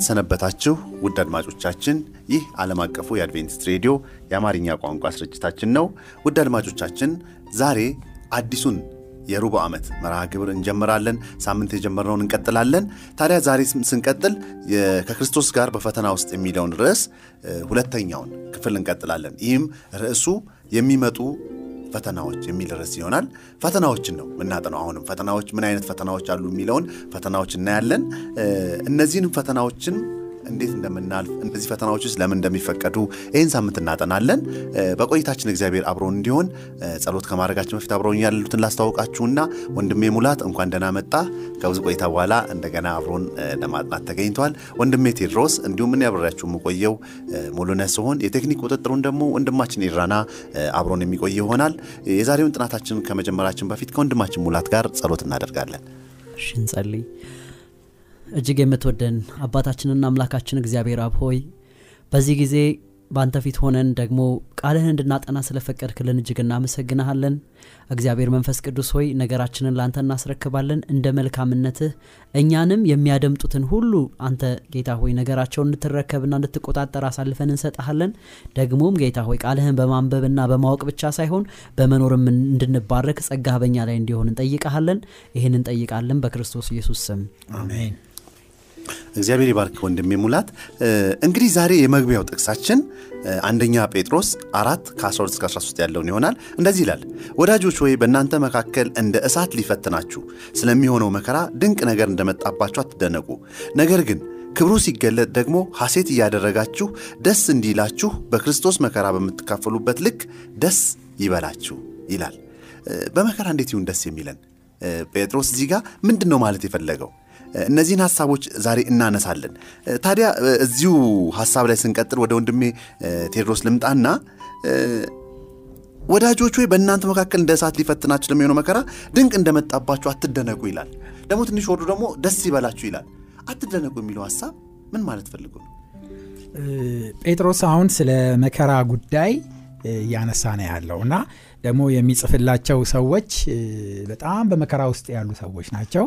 እንደምን ሰነበታችሁ ውድ አድማጮቻችን። ይህ ዓለም አቀፉ የአድቬንቲስት ሬዲዮ የአማርኛ ቋንቋ ስርጭታችን ነው። ውድ አድማጮቻችን ዛሬ አዲሱን የሩብ ዓመት መርሃ ግብር እንጀምራለን። ሳምንት የጀመርነውን እንቀጥላለን። ታዲያ ዛሬ ስንቀጥል ከክርስቶስ ጋር በፈተና ውስጥ የሚለውን ርዕስ ሁለተኛውን ክፍል እንቀጥላለን። ይህም ርዕሱ የሚመጡ ፈተናዎች የሚል ርዕስ ይሆናል። ፈተናዎችን ነው የምናጠነው። አሁንም ፈተናዎች ምን አይነት ፈተናዎች አሉ የሚለውን ፈተናዎች እናያለን። እነዚህንም ፈተናዎችን እንዴት እንደምናልፍ እነዚህ ፈተናዎች ውስጥ ለምን እንደሚፈቀዱ ይህን ሳምንት እናጠናለን። በቆይታችን እግዚአብሔር አብሮን እንዲሆን ጸሎት ከማድረጋችን በፊት አብረውን ያሉትን ላስታውቃችሁና ወንድሜ ሙላት እንኳን ደህና መጣ። ከብዙ ቆይታ በኋላ እንደገና አብሮን ለማጥናት ተገኝቷል። ወንድሜ ቴድሮስ እንዲሁም ምን ያብሬያችሁ የምቆየው ሙሉነህ ሲሆን የቴክኒክ ቁጥጥሩን ደግሞ ወንድማችን ኢራና አብሮን የሚቆይ ይሆናል። የዛሬውን ጥናታችን ከመጀመራችን በፊት ከወንድማችን ሙላት ጋር ጸሎት እናደርጋለን። እሺ እንጸልይ። እጅግ የምትወደን አባታችንና አምላካችን እግዚአብሔር አብ ሆይ በዚህ ጊዜ በአንተ ፊት ሆነን ደግሞ ቃልህን እንድናጠና ስለፈቀድክልን እጅግ እናመሰግንሃለን። እግዚአብሔር መንፈስ ቅዱስ ሆይ ነገራችንን ለአንተ እናስረክባለን። እንደ መልካምነትህ እኛንም የሚያደምጡትን ሁሉ አንተ ጌታ ሆይ ነገራቸውን እንድትረከብና እንድትቆጣጠር አሳልፈን እንሰጠሃለን። ደግሞም ጌታ ሆይ ቃልህን በማንበብና በማወቅ ብቻ ሳይሆን በመኖርም እንድንባረክ ጸጋህ በኛ ላይ እንዲሆን እንጠይቀሃለን። ይህን እንጠይቃለን በክርስቶስ ኢየሱስ ስም አሜን። እግዚአብሔር ይባርክ ወንድሜ ሙላት። እንግዲህ ዛሬ የመግቢያው ጥቅሳችን አንደኛ ጴጥሮስ አራት ከ12 እስከ 13 ያለውን ይሆናል። እንደዚህ ይላል፣ ወዳጆች ሆይ በእናንተ መካከል እንደ እሳት ሊፈትናችሁ ስለሚሆነው መከራ ድንቅ ነገር እንደመጣባችሁ አትደነቁ። ነገር ግን ክብሩ ሲገለጥ ደግሞ ሐሴት እያደረጋችሁ ደስ እንዲላችሁ በክርስቶስ መከራ በምትካፈሉበት ልክ ደስ ይበላችሁ ይላል። በመከራ እንዴት ይሁን ደስ የሚለን? ጴጥሮስ እዚህ ጋር ምንድን ነው ማለት የፈለገው? እነዚህን ሀሳቦች ዛሬ እናነሳለን። ታዲያ እዚሁ ሀሳብ ላይ ስንቀጥል ወደ ወንድሜ ቴድሮስ ልምጣና ወዳጆች ሆይ በእናንተ መካከል እንደ እሳት ሊፈትናችሁ ለሚሆነው መከራ ድንቅ እንደመጣባችሁ አትደነቁ ይላል። ደግሞ ትንሽ ወዱ ደግሞ ደስ ይበላችሁ ይላል። አትደነቁ የሚለው ሀሳብ ምን ማለት ፈልጎ ነው? ጴጥሮስ አሁን ስለ መከራ ጉዳይ እያነሳ ነው ያለው እና ደግሞ የሚጽፍላቸው ሰዎች በጣም በመከራ ውስጥ ያሉ ሰዎች ናቸው።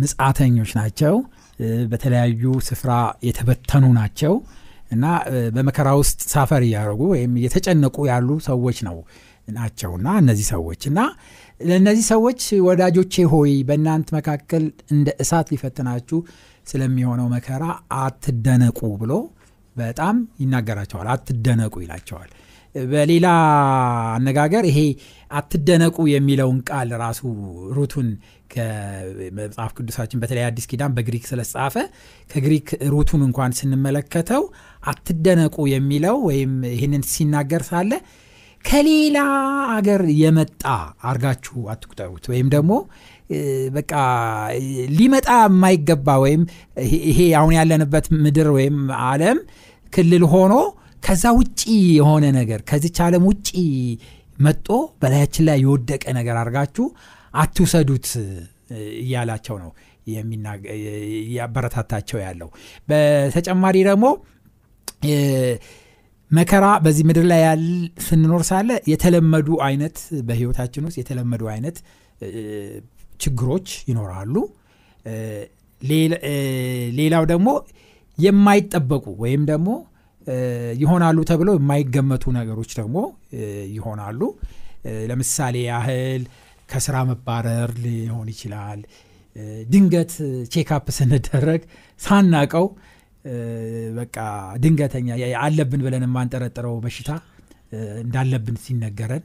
ምጻተኞች ናቸው። በተለያዩ ስፍራ የተበተኑ ናቸው እና በመከራ ውስጥ ሳፈር እያደረጉ ወይም እየተጨነቁ ያሉ ሰዎች ነው ናቸው እና እነዚህ ሰዎች እና ለእነዚህ ሰዎች ወዳጆቼ ሆይ በእናንተ መካከል እንደ እሳት ሊፈትናችሁ ስለሚሆነው መከራ አትደነቁ ብሎ በጣም ይናገራቸዋል። አትደነቁ ይላቸዋል። በሌላ አነጋገር ይሄ አትደነቁ የሚለውን ቃል ራሱ ሩቱን ከመጽሐፍ ቅዱሳችን በተለይ አዲስ ኪዳን በግሪክ ስለተጻፈ ከግሪክ ሩቱን እንኳን ስንመለከተው አትደነቁ የሚለው ወይም ይህንን ሲናገር ሳለ ከሌላ አገር የመጣ አርጋችሁ አትቁጠሩት ወይም ደግሞ በቃ ሊመጣ የማይገባ ወይም ይሄ አሁን ያለንበት ምድር ወይም ዓለም ክልል ሆኖ ከዛ ውጪ የሆነ ነገር ከዚች ዓለም ውጪ መጦ በላያችን ላይ የወደቀ ነገር አድርጋችሁ አትውሰዱት እያላቸው ነው ያበረታታቸው ያለው። በተጨማሪ ደግሞ መከራ በዚህ ምድር ላይ ያል ስንኖር ሳለ የተለመዱ አይነት በህይወታችን ውስጥ የተለመዱ አይነት ችግሮች ይኖራሉ። ሌላው ደግሞ የማይጠበቁ ወይም ደግሞ ይሆናሉ ተብለው የማይገመቱ ነገሮች ደግሞ ይሆናሉ። ለምሳሌ ያህል ከስራ መባረር ሊሆን ይችላል። ድንገት checkup ስንደረግ ሳናቀው በቃ ድንገተኛ አለብን ብለን የማንጠረጥረው በሽታ እንዳለብን ሲነገረን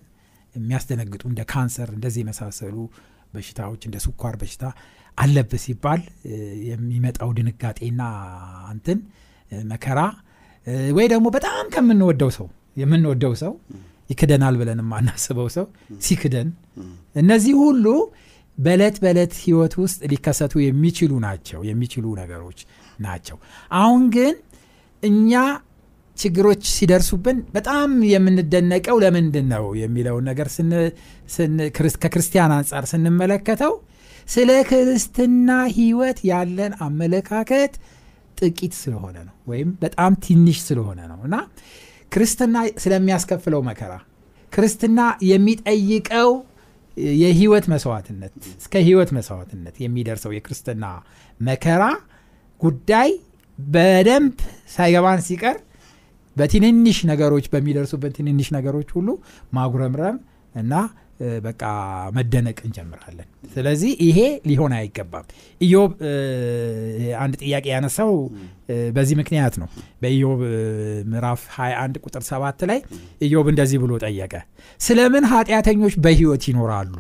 የሚያስደነግጡ እንደ ካንሰር እንደዚህ የመሳሰሉ በሽታዎች እንደ ስኳር በሽታ አለብህ ሲባል የሚመጣው ድንጋጤና አንትን መከራ ወይ ደግሞ በጣም ከምንወደው ሰው የምንወደው ሰው ይክደናል ብለን የማናስበው ሰው ሲክደን እነዚህ ሁሉ በዕለት በዕለት ህይወት ውስጥ ሊከሰቱ የሚችሉ ናቸው የሚችሉ ነገሮች ናቸው። አሁን ግን እኛ ችግሮች ሲደርሱብን በጣም የምንደነቀው ለምንድን ነው የሚለውን ነገር ከክርስቲያን አንጻር ስንመለከተው ስለ ክርስትና ህይወት ያለን አመለካከት ጥቂት ስለሆነ ነው ወይም በጣም ትንሽ ስለሆነ ነው። እና ክርስትና ስለሚያስከፍለው መከራ ክርስትና የሚጠይቀው የህይወት መስዋዕትነት እስከ ህይወት መስዋዕትነት የሚደርሰው የክርስትና መከራ ጉዳይ በደንብ ሳይገባን ሲቀር በትንንሽ ነገሮች በሚደርሱበት ትንንሽ ነገሮች ሁሉ ማጉረምረም እና በቃ መደነቅ እንጀምራለን። ስለዚህ ይሄ ሊሆን አይገባም። ኢዮብ አንድ ጥያቄ ያነሳው በዚህ ምክንያት ነው። በኢዮብ ምዕራፍ 21 ቁጥር 7 ላይ ኢዮብ እንደዚህ ብሎ ጠየቀ። ስለምን ኃጢአተኞች በህይወት ይኖራሉ?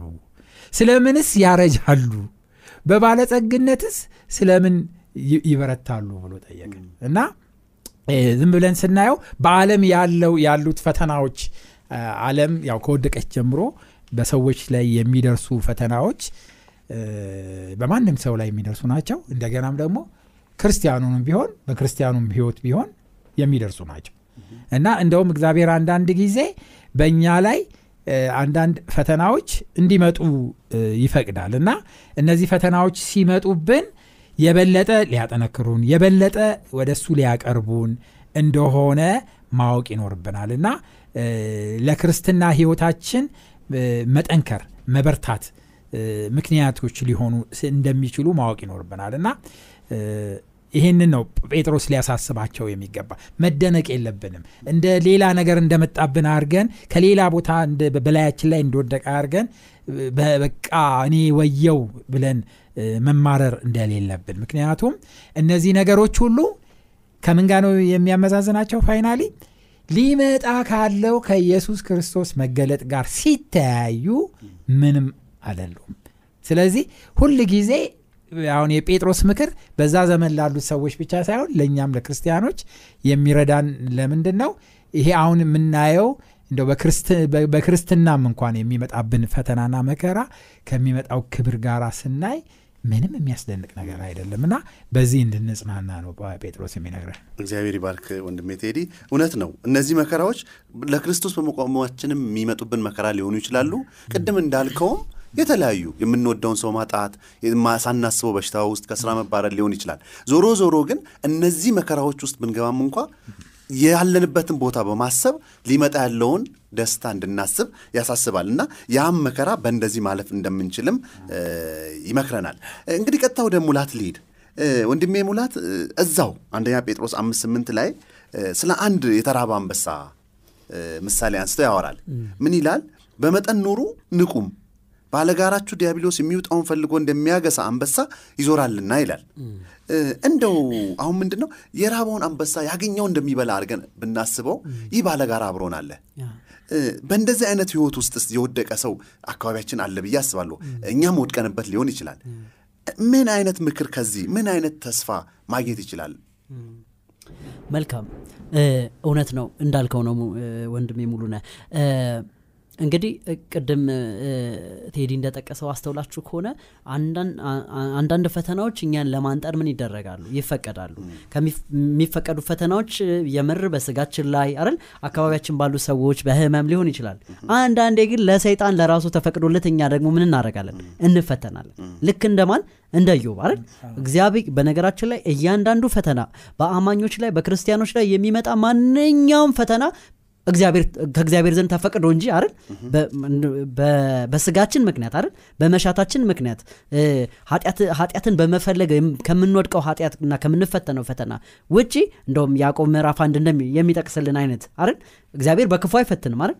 ስለምንስ ያረጃሉ? በባለጸግነትስ ስለምን ይበረታሉ? ብሎ ጠየቀ። እና ዝም ብለን ስናየው በአለም ያለው ያሉት ፈተናዎች አለም ያው ከወደቀች ጀምሮ በሰዎች ላይ የሚደርሱ ፈተናዎች በማንም ሰው ላይ የሚደርሱ ናቸው። እንደገናም ደግሞ ክርስቲያኑንም ቢሆን በክርስቲያኑም ህይወት ቢሆን የሚደርሱ ናቸው። እና እንደውም እግዚአብሔር አንዳንድ ጊዜ በእኛ ላይ አንዳንድ ፈተናዎች እንዲመጡ ይፈቅዳል። እና እነዚህ ፈተናዎች ሲመጡብን የበለጠ ሊያጠነክሩን የበለጠ ወደ እሱ ሊያቀርቡን እንደሆነ ማወቅ ይኖርብናል። እና ለክርስትና ህይወታችን መጠንከር መበርታት ምክንያቶች ሊሆኑ እንደሚችሉ ማወቅ ይኖርብናል። እና ይህንን ነው ጴጥሮስ ሊያሳስባቸው የሚገባ። መደነቅ የለብንም። እንደ ሌላ ነገር እንደመጣብን አድርገን ከሌላ ቦታ በላያችን ላይ እንደወደቀ አድርገን በቃ እኔ ወየው ብለን መማረር እንደሌለብን። ምክንያቱም እነዚህ ነገሮች ሁሉ ከምን ጋር ነው የሚያመዛዝናቸው? ፋይናሊ ሊመጣ ካለው ከኢየሱስ ክርስቶስ መገለጥ ጋር ሲተያዩ ምንም አይደሉም። ስለዚህ ሁል ጊዜ አሁን የጴጥሮስ ምክር በዛ ዘመን ላሉት ሰዎች ብቻ ሳይሆን ለእኛም ለክርስቲያኖች የሚረዳን ለምንድን ነው ይሄ አሁን የምናየው እንደው በክርስትናም እንኳን የሚመጣብን ፈተናና መከራ ከሚመጣው ክብር ጋር ስናይ ምንም የሚያስደንቅ ነገር አይደለም። እና በዚህ እንድንጽናና ነው ጴጥሮስ የሚነግረን። እግዚአብሔር ይባርክ ወንድሜ ቴዲ። እውነት ነው። እነዚህ መከራዎች ለክርስቶስ በመቆማችንም የሚመጡብን መከራ ሊሆኑ ይችላሉ። ቅድም እንዳልከውም የተለያዩ የምንወደውን ሰው ማጣት ሳናስበው በሽታ ውስጥ ከስራ መባረር ሊሆን ይችላል። ዞሮ ዞሮ ግን እነዚህ መከራዎች ውስጥ ብንገባም እንኳ ያለንበትን ቦታ በማሰብ ሊመጣ ያለውን ደስታ እንድናስብ ያሳስባል እና ያም መከራ በእንደዚህ ማለፍ እንደምንችልም ይመክረናል። እንግዲህ ቀጥታ ወደ ሙላት ልሂድ። ወንድሜ ሙላት እዛው አንደኛ ጴጥሮስ አምስት ስምንት ላይ ስለ አንድ የተራበ አንበሳ ምሳሌ አንስቶ ያወራል። ምን ይላል? በመጠን ኑሩ ንቁም ባለጋራችሁ ዲያብሎስ የሚውጣውን ፈልጎ እንደሚያገሳ አንበሳ ይዞራልና ይላል። እንደው አሁን ምንድን ነው የራበውን አንበሳ ያገኘው እንደሚበላ አድርገን ብናስበው ይህ ባለጋራ አብሮን አለ። በእንደዚህ አይነት ህይወት ውስጥ የወደቀ ሰው አካባቢያችን አለ ብዬ አስባለሁ። እኛም ወድቀንበት ሊሆን ይችላል። ምን አይነት ምክር ከዚህ ምን አይነት ተስፋ ማግኘት ይችላል? መልካም። እውነት ነው። እንዳልከው ነው ወንድሜ ሙሉነ እንግዲህ ቅድም ቴዲ እንደጠቀሰው አስተውላችሁ ከሆነ አንዳንድ ፈተናዎች እኛን ለማንጠር ምን ይደረጋሉ? ይፈቀዳሉ። ከሚፈቀዱ ፈተናዎች የምር በስጋችን ላይ አይደል? አካባቢያችን ባሉ ሰዎች በህመም ሊሆን ይችላል። አንዳንዴ ግን ለሰይጣን ለራሱ ተፈቅዶለት እኛ ደግሞ ምን እናደረጋለን እንፈተናለን። ልክ እንደማን እንደ ዮብ አይደል? እግዚአብሔር በነገራችን ላይ እያንዳንዱ ፈተና በአማኞች ላይ በክርስቲያኖች ላይ የሚመጣ ማንኛውም ፈተና ከእግዚአብሔር ዘንድ ተፈቅዶ እንጂ አይደል? በስጋችን ምክንያት አይደል? በመሻታችን ምክንያት ኃጢአትን በመፈለግ ከምንወድቀው ኃጢአትና ከምንፈተነው ፈተና ውጪ እንደውም ያዕቆብ ምዕራፍ አንድ የሚጠቅስልን አይነት አይደል? እግዚአብሔር በክፉ አይፈትንም አይደል?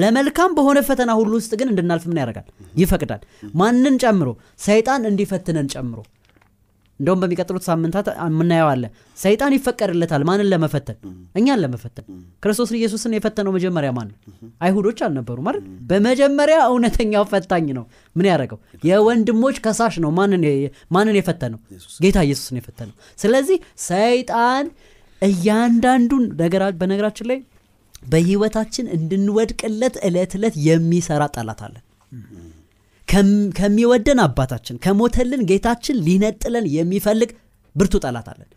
ለመልካም በሆነ ፈተና ሁሉ ውስጥ ግን እንድናልፍ ምን ያደርጋል? ይፈቅዳል። ማንን ጨምሮ? ሰይጣን እንዲፈትነን ጨምሮ እንደውም በሚቀጥሉት ሳምንታት የምናየው አለ። ሰይጣን ይፈቀድለታል። ማንን ለመፈተን? እኛን ለመፈተን። ክርስቶስን ኢየሱስን የፈተነው መጀመሪያ ማን አይሁዶች አልነበሩ ማለት በመጀመሪያ እውነተኛው ፈታኝ ነው። ምን ያደረገው? የወንድሞች ከሳሽ ነው ማንን የፈተነው? ጌታ ኢየሱስን የፈተነው። ስለዚህ ሰይጣን እያንዳንዱን በነገራችን ላይ በህይወታችን እንድንወድቅለት ዕለት ዕለት የሚሰራ ጠላት አለን ከሚወደን አባታችን ከሞተልን ጌታችን ሊነጥለን የሚፈልግ ብርቱ ጠላት አለን።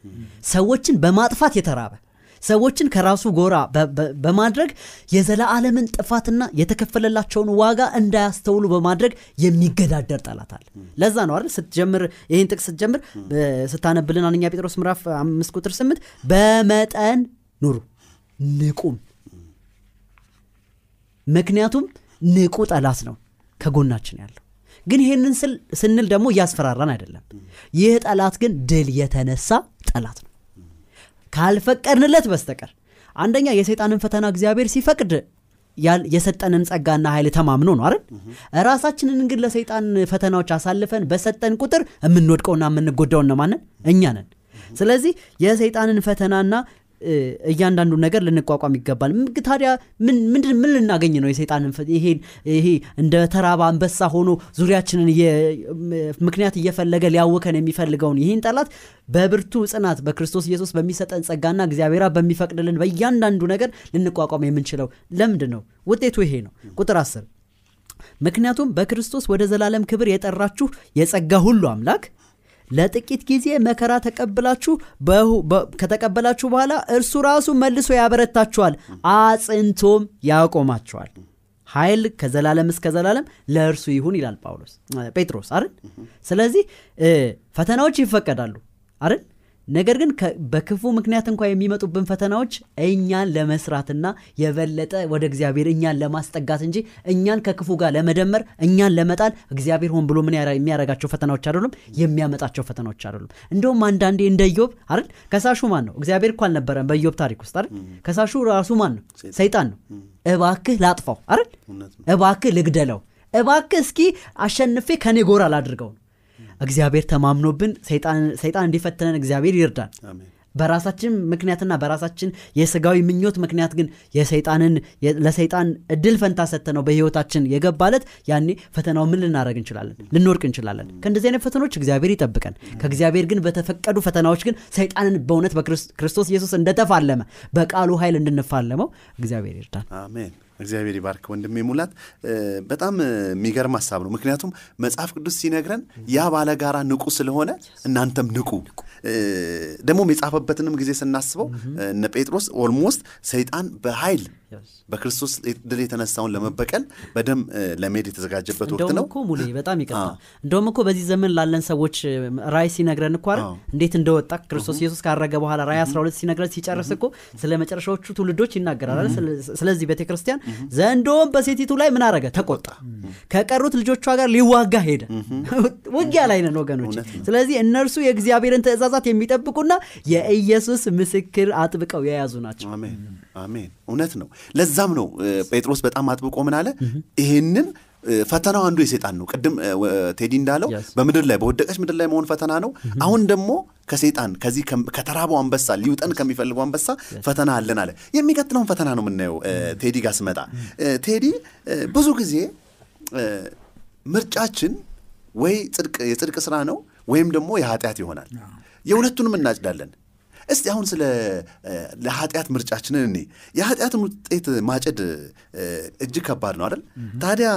ሰዎችን በማጥፋት የተራበ ሰዎችን ከራሱ ጎራ በማድረግ የዘለዓለምን ጥፋትና የተከፈለላቸውን ዋጋ እንዳያስተውሉ በማድረግ የሚገዳደር ጠላት አለ። ለዛ ነው አይደል? ስትጀምር ይህን ጥቅስ ስትጀምር ስታነብልን አንደኛ ጴጥሮስ ምዕራፍ አምስት ቁጥር ስምንት በመጠን ኑሩ ንቁም። ምክንያቱም ንቁ ጠላት ነው ከጎናችን ያለው ግን ይህንን ስንል ደግሞ እያስፈራራን አይደለም። ይህ ጠላት ግን ድል የተነሳ ጠላት ነው። ካልፈቀድንለት በስተቀር አንደኛ የሰይጣንን ፈተና እግዚአብሔር ሲፈቅድ የሰጠንን ጸጋና ኃይል ተማምኖ ነው አይደል? ራሳችንን ግን ለሰይጣን ፈተናዎች አሳልፈን በሰጠን ቁጥር የምንወድቀውና የምንጎዳው እነማንን እኛ ነን። ስለዚህ የሰይጣንን ፈተናና እያንዳንዱ ነገር ልንቋቋም ይገባል። ታዲያ ምን ምንድን ምን ልናገኝ ነው የሰይጣንን ይሄ እንደ ተራባ አንበሳ ሆኖ ዙሪያችንን ምክንያት እየፈለገ ሊያወከን የሚፈልገውን ይህን ጠላት በብርቱ ጽናት በክርስቶስ ኢየሱስ በሚሰጠን ጸጋና እግዚአብሔር አብ በሚፈቅድልን በእያንዳንዱ ነገር ልንቋቋም የምንችለው ለምንድን ነው? ውጤቱ ይሄ ነው። ቁጥር 10 ምክንያቱም በክርስቶስ ወደ ዘላለም ክብር የጠራችሁ የጸጋ ሁሉ አምላክ ለጥቂት ጊዜ መከራ ተቀብላችሁ ከተቀበላችሁ በኋላ እርሱ ራሱ መልሶ ያበረታችኋል አጽንቶም ያቆማችኋል። ኃይል ከዘላለም እስከ ዘላለም ለእርሱ ይሁን ይላል ጳውሎስ ጴጥሮስ አይደል? ስለዚህ ፈተናዎች ይፈቀዳሉ አይደል ነገር ግን በክፉ ምክንያት እንኳ የሚመጡብን ፈተናዎች እኛን ለመስራትና የበለጠ ወደ እግዚአብሔር እኛን ለማስጠጋት እንጂ እኛን ከክፉ ጋር ለመደመር እኛን ለመጣል እግዚአብሔር ሆን ብሎ ምን ያረ- የሚያረጋቸው ፈተናዎች አይደሉም? የሚያመጣቸው ፈተናዎች አይደሉም። እንደውም አንዳንዴ እንደ ኢዮብ አይደል? ከሳሹ ማን ነው? እግዚአብሔር እኮ አልነበረም በኢዮብ ታሪክ ውስጥ አይደል? ከሳሹ ራሱ ማን ነው? ሰይጣን ነው። እባክህ ላጥፋው አይደል? እባክህ ልግደለው። እባክህ እስኪ አሸንፌ ከኔ ጎራ ላድርገው ነው እግዚአብሔር ተማምኖብን ሰይጣን እንዲፈትነን እግዚአብሔር አሜን። በራሳችን ምክንያትና በራሳችን የስጋዊ ምኞት ምክንያት ግን የሰይጣንን ለሰይጣን እድል ፈንታ ሰተ ነው በህይወታችን የገባለት። ያኔ ፈተናው ምን ልናደረግ እንችላለን? ልንወርቅ እንችላለን። ከእንደዚህ አይነት ፈተኖች እግዚአብሔር ይጠብቀን። ከእግዚአብሔር ግን በተፈቀዱ ፈተናዎች ግን ሰይጣንን በእውነት በክርስቶስ ኢየሱስ እንደተፋለመ በቃሉ ኃይል እንድንፋለመው እግዚአብሔር ይርዳን። አሜን እግዚአብሔር ይባርክ ወንድሜ ሙላት። በጣም የሚገርም ሀሳብ ነው። ምክንያቱም መጽሐፍ ቅዱስ ሲነግረን ያ ባለጋራ ንቁ ስለሆነ እናንተም ንቁ ደግሞም የጻፈበትንም ጊዜ ስናስበው እነ ጴጥሮስ almost ሰይጣን በኃይል በክርስቶስ ድል የተነሳውን ለመበቀል በደም ለመሄድ የተዘጋጀበት ወቅት ነው። እኮ ሙሌ በጣም ይቀጣ አዎ። እንደውም እኮ በዚህ ዘመን ላለን ሰዎች ራእይ ሲነግረን እኮ አይደል? እንዴት እንደወጣ ክርስቶስ ኢየሱስ ካረገ በኋላ ራእይ 12 ሲነግረን ሲጨርስ እኮ ስለ መጨረሻዎቹ ትውልዶች ይናገራል ስለዚህ ቤተ ክርስቲያን ዘንዶም በሴቲቱ ላይ ምን አረገ? ተቆጣ። ከቀሩት ልጆቿ ጋር ሊዋጋ ሄደ። ውጊያ ላይ ነን ወገኖች። ስለዚህ እነርሱ የእግዚአብሔርን ትእዛዛት የሚጠብቁና የኢየሱስ ምስክር አጥብቀው የያዙ ናቸው። አሜን እውነት ነው። ለዛም ነው ጴጥሮስ በጣም አጥብቆ ምን አለ? ይህንን ፈተናው አንዱ የሰይጣን ነው። ቅድም ቴዲ እንዳለው. በምድር ላይ በወደቀች ምድር ላይ መሆን ፈተና ነው። አሁን ደግሞ ከሰይጣን ከዚህ ከተራበው አንበሳ ሊውጠን ከሚፈልገው አንበሳ ፈተና አለን አለ። የሚቀጥለውን ፈተና ነው የምናየው ቴዲ ጋር ስመጣ። ቴዲ ብዙ ጊዜ ምርጫችን ወይ ጽድቅ የጽድቅ ስራ ነው ወይም ደግሞ የኃጢአት ይሆናል የሁለቱንም እናጭዳለን። እስቲ አሁን ስለ ለኃጢአት ምርጫችንን እኔ የኃጢአትን ውጤት ማጨድ እጅግ ከባድ ነው አይደል? ታዲያ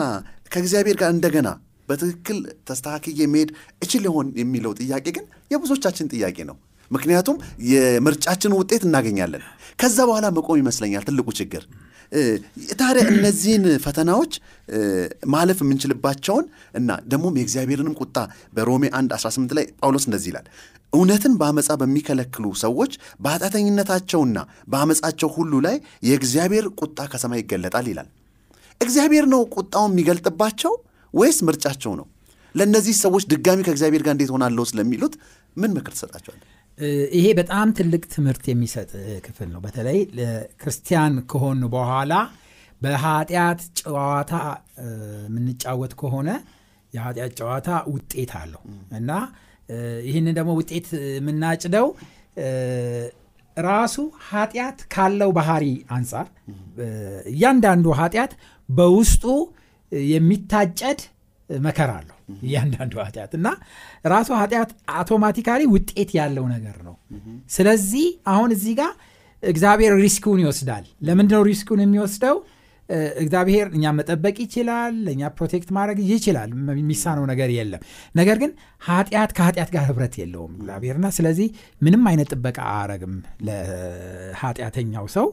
ከእግዚአብሔር ጋር እንደገና በትክክል ተስተካክዬ መሄድ እችል ይሆን የሚለው ጥያቄ ግን የብዙዎቻችን ጥያቄ ነው። ምክንያቱም የምርጫችን ውጤት እናገኛለን። ከዛ በኋላ መቆም ይመስለኛል ትልቁ ችግር። ታዲያ እነዚህን ፈተናዎች ማለፍ የምንችልባቸውን እና ደግሞም የእግዚአብሔርንም ቁጣ በሮሜ 1 18 ላይ ጳውሎስ እንደዚህ ይላል እውነትን በአመፃ በሚከለክሉ ሰዎች በኃጢአተኝነታቸውና በአመፃቸው ሁሉ ላይ የእግዚአብሔር ቁጣ ከሰማይ ይገለጣል ይላል። እግዚአብሔር ነው ቁጣውን የሚገልጥባቸው ወይስ ምርጫቸው ነው? ለእነዚህ ሰዎች ድጋሚ ከእግዚአብሔር ጋር እንዴት ሆናለሁ ስለሚሉት ምን ምክር ትሰጣቸዋል ይሄ በጣም ትልቅ ትምህርት የሚሰጥ ክፍል ነው። በተለይ ለክርስቲያን ከሆን በኋላ በኃጢአት ጨዋታ የምንጫወት ከሆነ የኃጢአት ጨዋታ ውጤት አለው። እና ይህንን ደግሞ ውጤት የምናጭደው ራሱ ኃጢአት ካለው ባህሪ አንጻር እያንዳንዱ ኃጢአት በውስጡ የሚታጨድ መከራ አለው። እያንዳንዱ ኃጢአት እና ራሱ ኃጢአት automatically ውጤት ያለው ነገር ነው። ስለዚህ አሁን እዚህ ጋር እግዚአብሔር risk ኡን ይወስዳል። ለምንድነው risk ኡን የሚወስደው እግዚአብሔር እኛ መጠበቅ ይችላል ለእኛ protect ማድረግ ይችላል የሚሳነው ነገር የለም። ነገር ግን ኃጢአት ከኃጢአት ጋር ህብረት የለውም እግዚአብሔርና ስለዚህ ምንም አይነት ጥበቃ አያረግም ለኃጢአተኛው ሰው።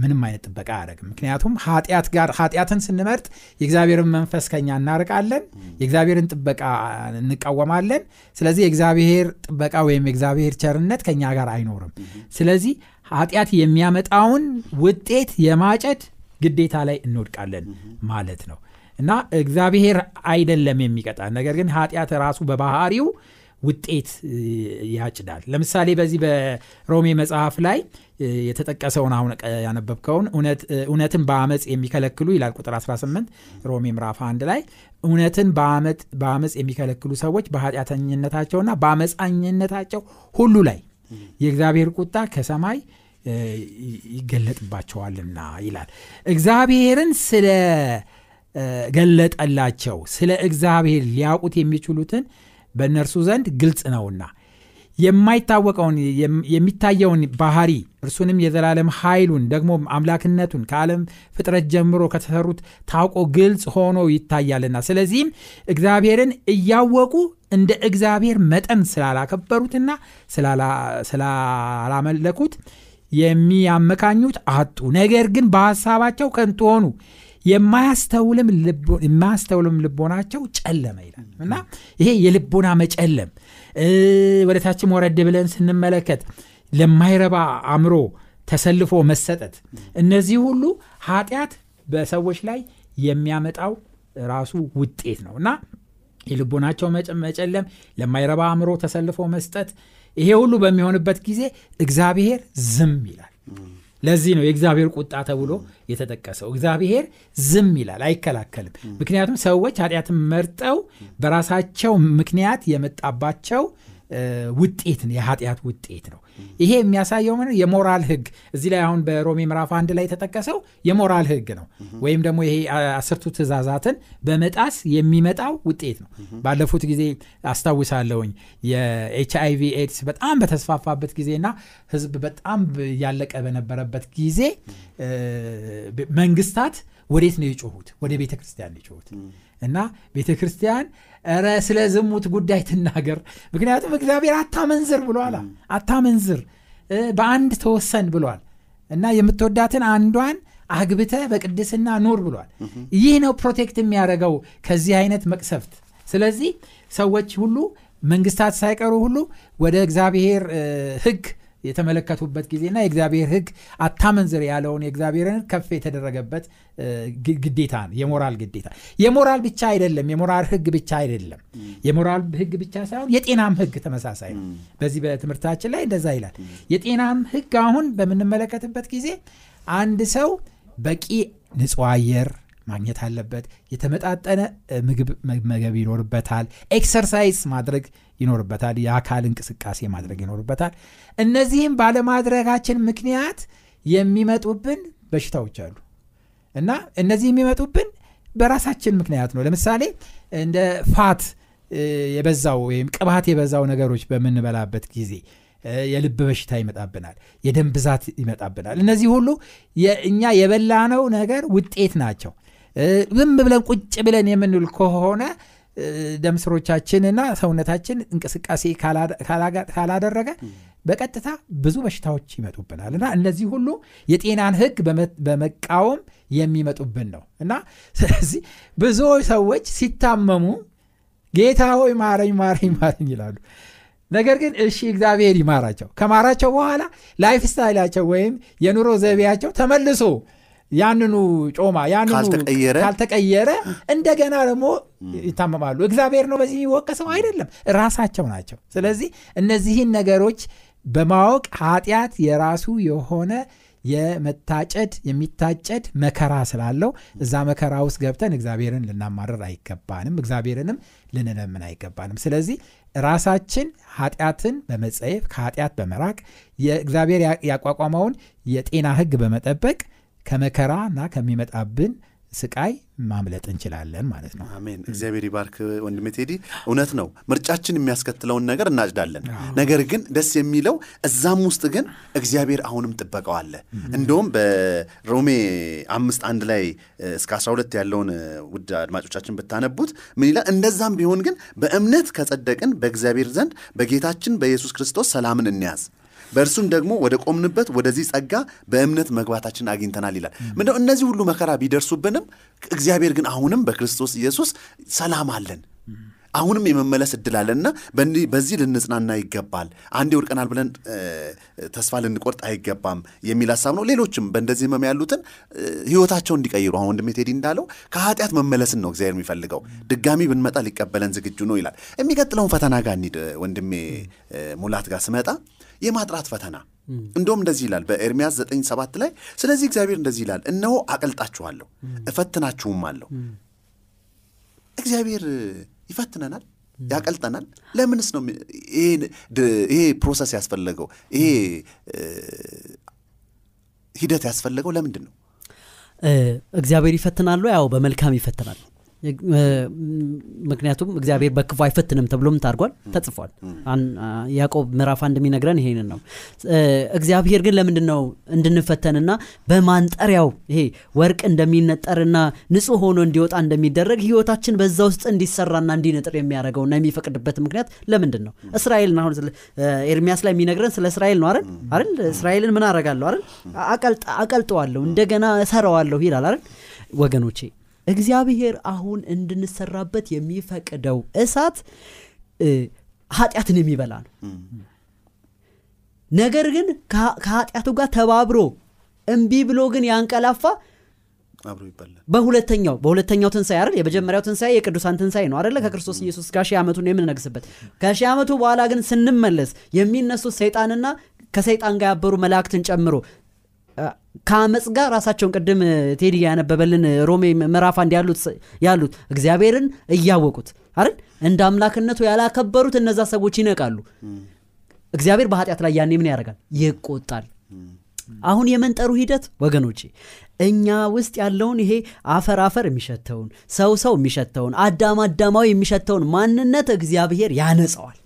ምንም አይነት ጥበቃ አያደረግም ምክንያቱም ኃጢአት ጋር ኃጢአትን ስንመርጥ የእግዚአብሔርን መንፈስ ከኛ እናርቃለን የእግዚአብሔርን ጥበቃ እንቃወማለን። ስለዚህ የእግዚአብሔር ጥበቃ ወይም የእግዚአብሔር ቸርነት ከኛ ጋር አይኖርም። ስለዚህ ኃጢአት የሚያመጣውን ውጤት የማጨድ ግዴታ ላይ እንወድቃለን ማለት ነው። እና እግዚአብሔር አይደለም የሚቀጣ ነገር ግን ኃጢአት ራሱ በባህሪው ውጤት ያጭዳል። ለምሳሌ በዚህ በሮሜ መጽሐፍ ላይ የተጠቀሰውን አሁን ያነበብከውን እውነትን በአመፅ የሚከለክሉ ይላል ቁጥር 18 ሮሜ ምራፍ 1 ላይ እውነትን በአመፅ የሚከለክሉ ሰዎች በኃጢአተኝነታቸውና በአመፃኝነታቸው ሁሉ ላይ የእግዚአብሔር ቁጣ ከሰማይ ይገለጥባቸዋልና ይላል። እግዚአብሔርን ስለ ገለጠላቸው ስለ እግዚአብሔር ሊያውቁት የሚችሉትን በእነርሱ ዘንድ ግልጽ ነውና የማይታወቀውን የሚታየውን ባህሪ እርሱንም የዘላለም ኃይሉን ደግሞ አምላክነቱን ከዓለም ፍጥረት ጀምሮ ከተሰሩት ታውቆ ግልጽ ሆኖ ይታያልና ስለዚህም እግዚአብሔርን እያወቁ እንደ እግዚአብሔር መጠን ስላላከበሩትና ስላላመለኩት የሚያመካኙት አጡ። ነገር ግን በሐሳባቸው ከንቱ ሆኑ። የማያስተውልም ልቦናቸው ጨለመ ይላል። እና ይሄ የልቦና መጨለም ወደ ታችም ወረድ ብለን ስንመለከት ለማይረባ አእምሮ ተሰልፎ መሰጠት እነዚህ ሁሉ ኃጢአት በሰዎች ላይ የሚያመጣው ራሱ ውጤት ነው። እና የልቦናቸው መጨለም ለማይረባ አእምሮ ተሰልፎ መስጠት ይሄ ሁሉ በሚሆንበት ጊዜ እግዚአብሔር ዝም ይላል። ለዚህ ነው የእግዚአብሔር ቁጣ ተብሎ የተጠቀሰው። እግዚአብሔር ዝም ይላል አይከላከልም። ምክንያቱም ሰዎች ኃጢአትን መርጠው በራሳቸው ምክንያት የመጣባቸው ውጤት የኃጢአት ውጤት ነው። ይሄ የሚያሳየው ምን የሞራል ህግ። እዚህ ላይ አሁን በሮሜ ምዕራፍ አንድ ላይ የተጠቀሰው የሞራል ህግ ነው። ወይም ደግሞ ይሄ አስርቱ ትእዛዛትን በመጣስ የሚመጣው ውጤት ነው። ባለፉት ጊዜ አስታውሳለሁኝ የኤች አይቪ ኤድስ በጣም በተስፋፋበት ጊዜና ህዝብ በጣም ያለቀ በነበረበት ጊዜ መንግስታት ወዴት ነው የጮሁት? ወደ ቤተ ክርስቲያን ነው የጮሁት። እና ቤተ ክርስቲያን ረ ስለ ዝሙት ጉዳይ ትናገር። ምክንያቱም እግዚአብሔር አታመንዝር ብሏል አታመንዝር። በአንድ ተወሰን ብሏል። እና የምትወዳትን አንዷን አግብተ በቅድስና ኑር ብሏል። ይህ ነው protect የሚያደርገው ከዚህ አይነት መቅሰፍት። ስለዚህ ሰዎች ሁሉ መንግስታት ሳይቀሩ ሁሉ ወደ እግዚአብሔር ህግ የተመለከቱበት ጊዜና የእግዚአብሔር ህግ አታመንዝር ያለውን የእግዚአብሔርን ከፍ የተደረገበት ግዴታ ነው። የሞራል ግዴታ የሞራል ብቻ አይደለም። የሞራል ህግ ብቻ አይደለም። የሞራል ህግ ብቻ ሳይሆን የጤናም ህግ ተመሳሳይ ነው። በዚህ በትምህርታችን ላይ እንደዛ ይላል። የጤናም ህግ አሁን በምንመለከትበት ጊዜ አንድ ሰው በቂ ንጹህ አየር ማግኘት አለበት። የተመጣጠነ ምግብ መመገብ ይኖርበታል። exercise ማድረግ ይኖርበታል። የአካል እንቅስቃሴ ማድረግ ይኖርበታል። እነዚህም ባለማድረጋችን ምክንያት የሚመጡብን በሽታዎች አሉ። እና እነዚህ የሚመጡብን በራሳችን ምክንያት ነው። ለምሳሌ እንደ ፋት የበዛው ወይም ቅባት የበዛው ነገሮች በምንበላበት ጊዜ የልብ በሽታ ይመጣብናል። የደም ብዛት ይመጣብናል። እነዚህ ሁሉ እኛ የበላነው ነገር ውጤት ናቸው ዝም ብለን ቁጭ ብለን የምንል ከሆነ ደም ስሮቻችንና ሰውነታችን እንቅስቃሴ ካላደረገ በቀጥታ ብዙ በሽታዎች ይመጡብናል። እና እነዚህ ሁሉ የጤናን ህግ በመቃወም የሚመጡብን ነው። እና ስለዚህ ብዙ ሰዎች ሲታመሙ ጌታ ሆይ ማረኝ ማረኝ ማረኝ ይላሉ። ነገር ግን እሺ እግዚአብሔር ይማራቸው። ከማራቸው በኋላ ላይፍ ስታይላቸው ወይም የኑሮ ዘይቤያቸው ተመልሶ ያንኑ ጮማ ያንኑ ካልተቀየረ? እንደገና ደግሞ ይታመማሉ። እግዚአብሔር ነው በዚህ የሚወቀሰው አይደለም። ራሳቸው ናቸው። ስለዚህ እነዚህን ነገሮች በማወቅ ኃጢአት የራሱ የሆነ የመታጨድ የሚታጨድ መከራ ስላለው እዛ መከራ ውስጥ ገብተን እግዚአብሔርን ልናማረር አይገባንም። እግዚአብሔርንም ልንለምን አይገባንም። ስለዚህ ራሳችን ኃጢአትን በመጸየፍ ከኃጢአት በመራቅ የእግዚአብሔር ያቋቋመውን የጤና ህግ በመጠበቅ ከመከራና ከሚመጣብን ስቃይ ማምለጥ እንችላለን ማለት ነው አሜን። እግዚአብሔር ይባርክ ወንድሜ ቴዲ። እውነት ነው፣ ምርጫችን የሚያስከትለውን ነገር እናጭዳለን። ነገር ግን ደስ የሚለው እዛም ውስጥ ግን እግዚአብሔር አሁንም ጥበቃው አለ። እንደውም በሮሜ አምስት አንድ ላይ እስከ 12 ያለውን ውድ አድማጮቻችን ብታነቡት ምን ይላል? እንደዛም ቢሆን ግን በእምነት ከጸደቅን በእግዚአብሔር ዘንድ በጌታችን በኢየሱስ ክርስቶስ ሰላምን እንያዝ በእርሱም ደግሞ ወደ ቆምንበት ወደዚህ ጸጋ በእምነት መግባታችን አግኝተናል ይላል። ምንድነው እነዚህ ሁሉ መከራ ቢደርሱብንም እግዚአብሔር ግን አሁንም በክርስቶስ ኢየሱስ ሰላም አለን። አሁንም የመመለስ እድል አለን እና በዚህ ልንጽናና ይገባል። አንዴ ወድቀናል ብለን ተስፋ ልንቆርጥ አይገባም የሚል ሀሳብ ነው። ሌሎችም በእንደዚህ ህመም ያሉትን ህይወታቸውን እንዲቀይሩ አሁን ወንድሜ ቴዲ እንዳለው ከኃጢአት መመለስን ነው እግዚአብሔር የሚፈልገው። ድጋሚ ብንመጣ ሊቀበለን ዝግጁ ነው ይላል። የሚቀጥለውን ፈተና ጋር እንሂድ። ወንድሜ ሙላት ጋር ስመጣ የማጥራት ፈተና እንደውም እንደዚህ ይላል በኤርምያስ 9 ሰባት ላይ ስለዚህ እግዚአብሔር እንደዚህ ይላል፣ እነሆ አቀልጣችኋለሁ እፈትናችሁም አለሁ። እግዚአብሔር ይፈትነናል፣ ያቀልጠናል። ለምንስ ነው ይሄ process ያስፈለገው? ይሄ ሂደት ያስፈለገው ለምንድን ነው? እግዚአብሔር ይፈትናሉ። ያው በመልካም ይፈትናል። ምክንያቱም እግዚአብሔር በክፉ አይፈትንም ተብሎም ታርጓል ተጽፏል። ያዕቆብ ምዕራፍ አንድ የሚነግረን ይሄንን ነው። እግዚአብሔር ግን ለምንድን ነው እንድንፈተንና በማንጠሪያው ይሄ ወርቅ እንደሚነጠርና ንጹህ ሆኖ እንዲወጣ እንደሚደረግ ህይወታችን በዛ ውስጥ እንዲሰራና እንዲነጥር የሚያደርገውና የሚፈቅድበት ምክንያት ለምንድን ነው? እስራኤልን አሁን ኤርሚያስ ላይ የሚነግረን ስለ እስራኤል ነው አይደል? አይደል? እስራኤልን ምን አረጋለሁ አይደል? አቀልጠዋለሁ እንደገና እሰራዋለሁ ይላል አይደል? ወገኖቼ እግዚአብሔር አሁን እንድንሰራበት የሚፈቅደው እሳት ኃጢአትን የሚበላ ነው። ነገር ግን ከኃጢአቱ ጋር ተባብሮ እምቢ ብሎ ግን ያንቀላፋ አብሮ በሁለተኛው በሁለተኛው ትንሣኤ አይደል? የመጀመሪያው ትንሣኤ የቅዱሳን ትንሣኤ ነው አይደለ ከክርስቶስ ኢየሱስ ጋር ሺህ ዓመቱን የምንነግስበት። ከሺህ ዓመቱ በኋላ ግን ስንመለስ የሚነሱት ሰይጣንና ከሰይጣን ጋር ያበሩ መላእክትን ጨምሮ ከአመፅ ጋር ራሳቸውን ቅድም ቴዲ ያነበበልን ሮሜ ምዕራፍ አንድ ያሉት ያሉት እግዚአብሔርን እያወቁት አይደል? እንደ አምላክነቱ ያላከበሩት እነዛ ሰዎች ይነቃሉ። እግዚአብሔር በኃጢአት ላይ ያኔ ምን ያደርጋል? ይቆጣል። አሁን የመንጠሩ ሂደት ወገኖቼ እኛ ውስጥ ያለውን ይሄ አፈር አፈር የሚሸተውን ሰው ሰው የሚሸተውን አዳም አዳማዊ የሚሸተውን ማንነት እግዚአብሔር ያነጸዋል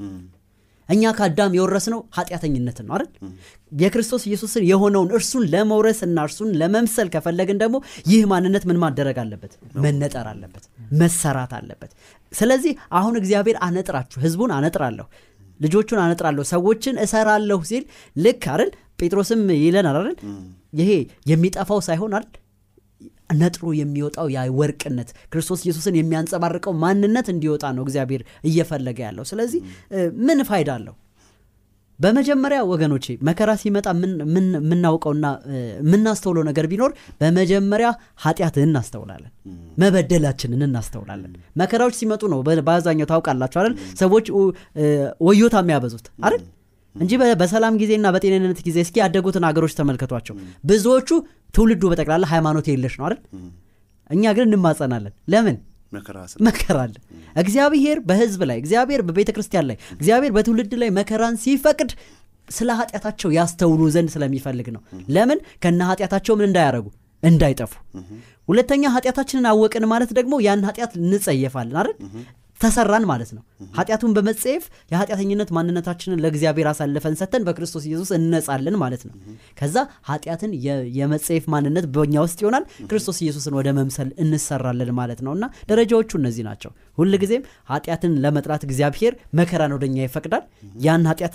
እኛ ከአዳም የወረስነው ኃጢአተኝነትን ነው አይደል? የክርስቶስ ኢየሱስን የሆነውን እርሱን ለመውረስና እርሱን ለመምሰል ከፈለግን ደግሞ ይህ ማንነት ምን ማደረግ አለበት? መነጠር አለበት መሰራት አለበት። ስለዚህ አሁን እግዚአብሔር አነጥራችሁ ህዝቡን አነጥራለሁ ልጆቹን አነጥራለሁ ሰዎችን እሰራለሁ ሲል ልክ አይደል? ጴጥሮስም ይለናል አይደል? ይሄ የሚጠፋው ሳይሆን አይደል ነጥሮ የሚወጣው ያ ወርቅነት ክርስቶስ ኢየሱስን የሚያንጸባርቀው ማንነት እንዲወጣ ነው እግዚአብሔር እየፈለገ ያለው። ስለዚህ ምን ፋይዳ አለው? በመጀመሪያ ወገኖቼ መከራ ሲመጣ የምናውቀውና የምናስተውለው ነገር ቢኖር በመጀመሪያ ኃጢአትን እናስተውላለን መበደላችንን እናስተውላለን። መከራዎች ሲመጡ ነው በአብዛኛው ታውቃላችሁ አይደል? ሰዎች ወዮታ የሚያበዙት አይደል እንጂ በሰላም ጊዜና በጤንነት ጊዜ እስኪ ያደጉትን ሀገሮች ተመልከቷቸው። ብዙዎቹ ትውልዱ በጠቅላላ ሃይማኖት የለሽ ነው አይደል? እኛ ግን እንማጸናለን። ለምን? መከራ አለ። እግዚአብሔር በህዝብ ላይ እግዚአብሔር በቤተ ክርስቲያን ላይ እግዚአብሔር በትውልድ ላይ መከራን ሲፈቅድ ስለ ኃጢአታቸው ያስተውሉ ዘንድ ስለሚፈልግ ነው። ለምን? ከነ ኃጢአታቸው ምን እንዳያረጉ እንዳይጠፉ። ሁለተኛ ኃጢአታችንን አወቅን ማለት ደግሞ ያን ኃጢአት እንጸየፋለን አይደል ተሰራን ማለት ነው። ኃጢአቱን በመጸየፍ የኃጢአተኝነት ማንነታችንን ለእግዚአብሔር አሳልፈን ሰተን በክርስቶስ ኢየሱስ እነጻለን ማለት ነው። ከዛ ኃጢአትን የመጸየፍ ማንነት በእኛ ውስጥ ይሆናል። ክርስቶስ ኢየሱስን ወደ መምሰል እንሰራለን ማለት ነው። እና ደረጃዎቹ እነዚህ ናቸው። ሁል ጊዜም ኃጢአትን ለመጥራት እግዚአብሔር መከራን ወደኛ ይፈቅዳል። ያን ኃጢአት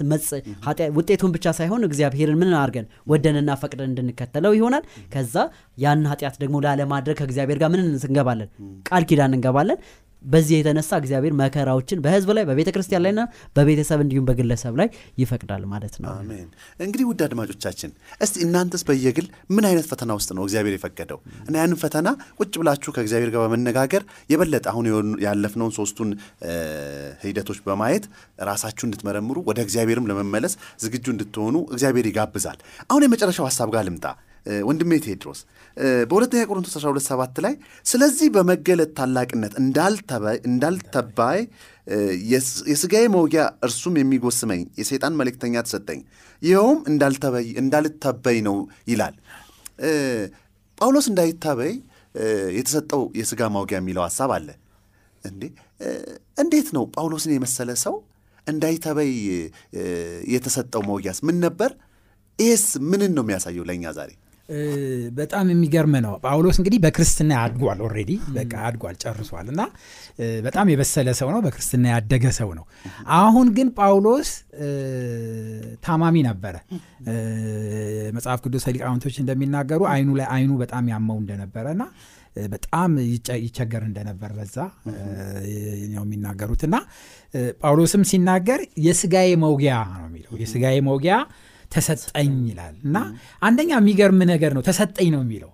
ውጤቱን ብቻ ሳይሆን እግዚአብሔርን ምን አድርገን ወደንና ፈቅደን እንድንከተለው ይሆናል። ከዛ ያን ኃጢአት ደግሞ ላለማድረግ ከእግዚአብሔር ጋር ምን እንገባለን? ቃል ኪዳን እንገባለን በዚህ የተነሳ እግዚአብሔር መከራዎችን በህዝብ ላይ በቤተ ክርስቲያን ላይና በቤተሰብ እንዲሁም በግለሰብ ላይ ይፈቅዳል ማለት ነው። አሜን። እንግዲህ ውድ አድማጮቻችን እስቲ እናንተስ በየግል ምን አይነት ፈተና ውስጥ ነው እግዚአብሔር የፈቀደው? እና ያንን ፈተና ቁጭ ብላችሁ ከእግዚአብሔር ጋር በመነጋገር የበለጠ አሁን ያለፍነውን ሶስቱን ሂደቶች በማየት ራሳችሁ እንድትመረምሩ ወደ እግዚአብሔርም ለመመለስ ዝግጁ እንድትሆኑ እግዚአብሔር ይጋብዛል። አሁን የመጨረሻው ሀሳብ ጋር ልምጣ ወንድሜ ቴድሮስ በሁለተኛ ቆሮንቶስ 12 7 ላይ ስለዚህ በመገለጥ ታላቅነት እንዳልተባይ የስጋዬ መውጊያ እርሱም የሚጎስመኝ የሰይጣን መልእክተኛ ተሰጠኝ ይኸውም እንዳልታበይ ነው ይላል ጳውሎስ እንዳይታበይ የተሰጠው የስጋ መውጊያ የሚለው ሀሳብ አለ። እንዴ እንዴት ነው ጳውሎስን የመሰለ ሰው እንዳይታበይ የተሰጠው መውጊያስ ምን ነበር? ይሄስ ምንን ነው የሚያሳየው ለእኛ ዛሬ? በጣም የሚገርም ነው። ጳውሎስ እንግዲህ በክርስትና አድጓል። already በቃ አድጓል፣ ጨርሷል እና በጣም የበሰለ ሰው ነው። በክርስትና ያደገ ሰው ነው። አሁን ግን ጳውሎስ ታማሚ ነበረ። መጽሐፍ ቅዱስ ሊቃውንቶች እንደሚናገሩ አይኑ ላይ አይኑ በጣም ያመው እንደነበረ እና በጣም ይቸገር እንደነበር በዛ ነው የሚናገሩት እና ጳውሎስም ሲናገር የስጋዬ መውጊያ ነው የሚለው የስጋዬ መውጊያ ተሰጠኝ ይላል። እና አንደኛ የሚገርም ነገር ነው ተሰጠኝ ነው የሚለው።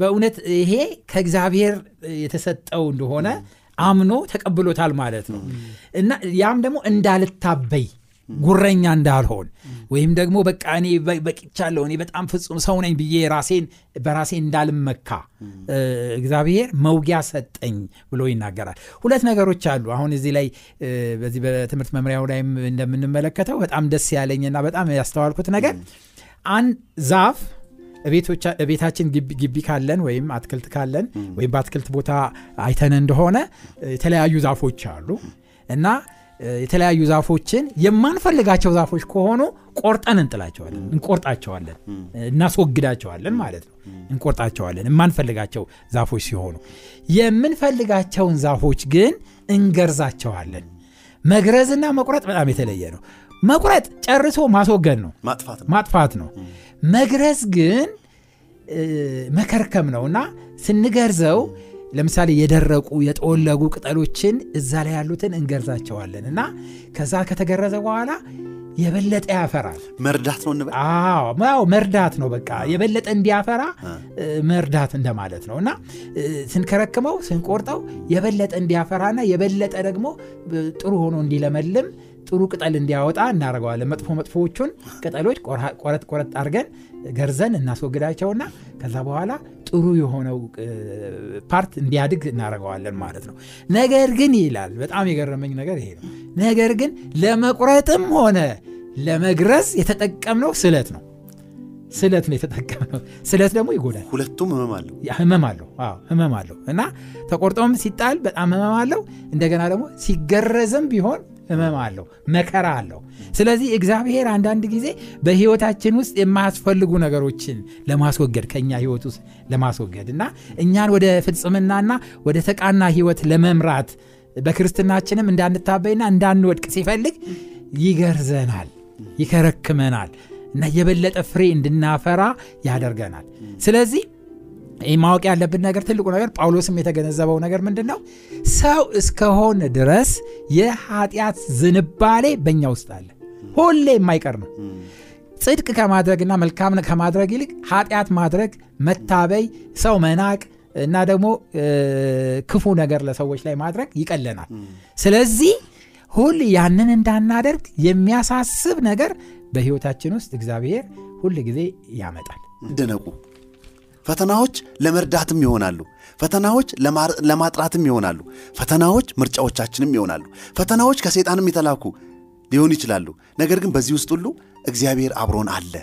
በእውነት ይሄ ከእግዚአብሔር የተሰጠው እንደሆነ አምኖ ተቀብሎታል ማለት ነው። እና ያም ደግሞ እንዳልታበይ ጉረኛ እንዳልሆን ወይም ደግሞ በቃ እኔ በቂቻለሁ እኔ በጣም ፍጹም ሰው ነኝ ብዬ ራሴን በራሴ እንዳልመካ እግዚአብሔር መውጊያ ሰጠኝ ብሎ ይናገራል። ሁለት ነገሮች አሉ። አሁን እዚህ ላይ በዚህ በትምህርት መምሪያው ላይም እንደምንመለከተው በጣም ደስ ያለኝና በጣም ያስተዋልኩት ነገር አንድ ዛፍ ቤታችን ግቢ ካለን ወይም አትክልት ካለን ወይም በአትክልት ቦታ አይተን እንደሆነ የተለያዩ ዛፎች አሉ እና የተለያዩ ዛፎችን የማንፈልጋቸው ዛፎች ከሆኑ ቆርጠን እንጥላቸዋለን፣ እንቆርጣቸዋለን፣ እናስወግዳቸዋለን ማለት ነው። እንቆርጣቸዋለን የማንፈልጋቸው ዛፎች ሲሆኑ፣ የምንፈልጋቸውን ዛፎች ግን እንገርዛቸዋለን። መግረዝና መቁረጥ በጣም የተለየ ነው። መቁረጥ ጨርሶ ማስወገድ ነው፣ ማጥፋት ነው። መግረዝ ግን መከርከም ነው እና ስንገርዘው ለምሳሌ የደረቁ የጠወለጉ ቅጠሎችን እዛ ላይ ያሉትን እንገርዛቸዋለን እና ከዛ ከተገረዘ በኋላ የበለጠ ያፈራል። መርዳት ነው እንበል። አዎ መርዳት ነው። በቃ የበለጠ እንዲያፈራ መርዳት እንደማለት ነው እና ስንከረክመው ስንቆርጠው የበለጠ እንዲያፈራና የበለጠ ደግሞ ጥሩ ሆኖ እንዲለመልም ጥሩ ቅጠል እንዲያወጣ እናደርገዋለን። መጥፎ መጥፎዎቹን ቅጠሎች ቆረጥ ቆረጥ አድርገን ገርዘን እናስወግዳቸውና ከዛ በኋላ ጥሩ የሆነው part እንዲያድግ እናደርገዋለን ማለት ነው። ነገር ግን ይላል በጣም የገረመኝ ነገር ይሄ ነው። ነገር ግን ለመቁረጥም ሆነ ለመግረዝ የተጠቀምነው ስለት ነው። ስለት ነው የተጠቀምነው። ስለት ደግሞ ይጎዳል። ሁለቱም ህመም አለው ህመም አለው። ህመም አለው እና ተቆርጦም ሲጣል በጣም ህመም አለው። እንደገና ደግሞ ሲገረዝም ቢሆን ህመም አለው፣ መከራ አለው። ስለዚህ እግዚአብሔር አንዳንድ ጊዜ በህይወታችን ውስጥ የማያስፈልጉ ነገሮችን ለማስወገድ ከእኛ ህይወት ውስጥ ለማስወገድ እና እኛን ወደ ፍጽምናና ወደ ተቃና ህይወት ለመምራት በክርስትናችንም እንዳንታበይና እንዳንወድቅ ሲፈልግ ይገርዘናል፣ ይከረክመናል እና የበለጠ ፍሬ እንድናፈራ ያደርገናል። ስለዚህ ይህ ማወቅ ያለብን ነገር ትልቁ ነገር ጳውሎስም የተገነዘበው ነገር ምንድን ነው? ሰው እስከሆነ ድረስ የኃጢአት ዝንባሌ በእኛ ውስጥ አለ። ሁሌ የማይቀር ነው። ጽድቅ ከማድረግና መልካም ከማድረግ ይልቅ ኃጢአት ማድረግ፣ መታበይ፣ ሰው መናቅ እና ደግሞ ክፉ ነገር ለሰዎች ላይ ማድረግ ይቀለናል። ስለዚህ ሁል ያንን እንዳናደርግ የሚያሳስብ ነገር በህይወታችን ውስጥ እግዚአብሔር ሁል ጊዜ ያመጣል። ደነቁ ፈተናዎች ለመርዳትም ይሆናሉ። ፈተናዎች ለማጥራትም ይሆናሉ። ፈተናዎች ምርጫዎቻችንም ይሆናሉ። ፈተናዎች ከሰይጣንም የተላኩ ሊሆኑ ይችላሉ። ነገር ግን በዚህ ውስጥ ሁሉ እግዚአብሔር አብሮን አለ።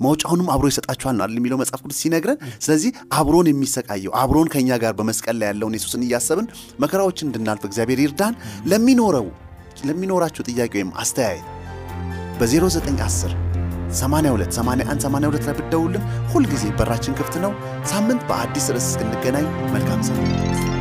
መውጫውንም አብሮ ይሰጣችኋል ነው የሚለው መጽሐፍ ቅዱስ ሲነግረን። ስለዚህ አብሮን የሚሰቃየው አብሮን ከእኛ ጋር በመስቀል ላይ ያለውን ኢየሱስን እያሰብን መከራዎችን እንድናልፍ እግዚአብሔር ይርዳን። ለሚኖረው ለሚኖራችሁ ጥያቄ ወይም አስተያየት በ0910 82 81 82 ላይ ብትደውልን ሁልጊዜ በራችን ክፍት ነው። ሳምንት በአዲስ ርዕስ እስክንገናኝ መልካም ሳምንት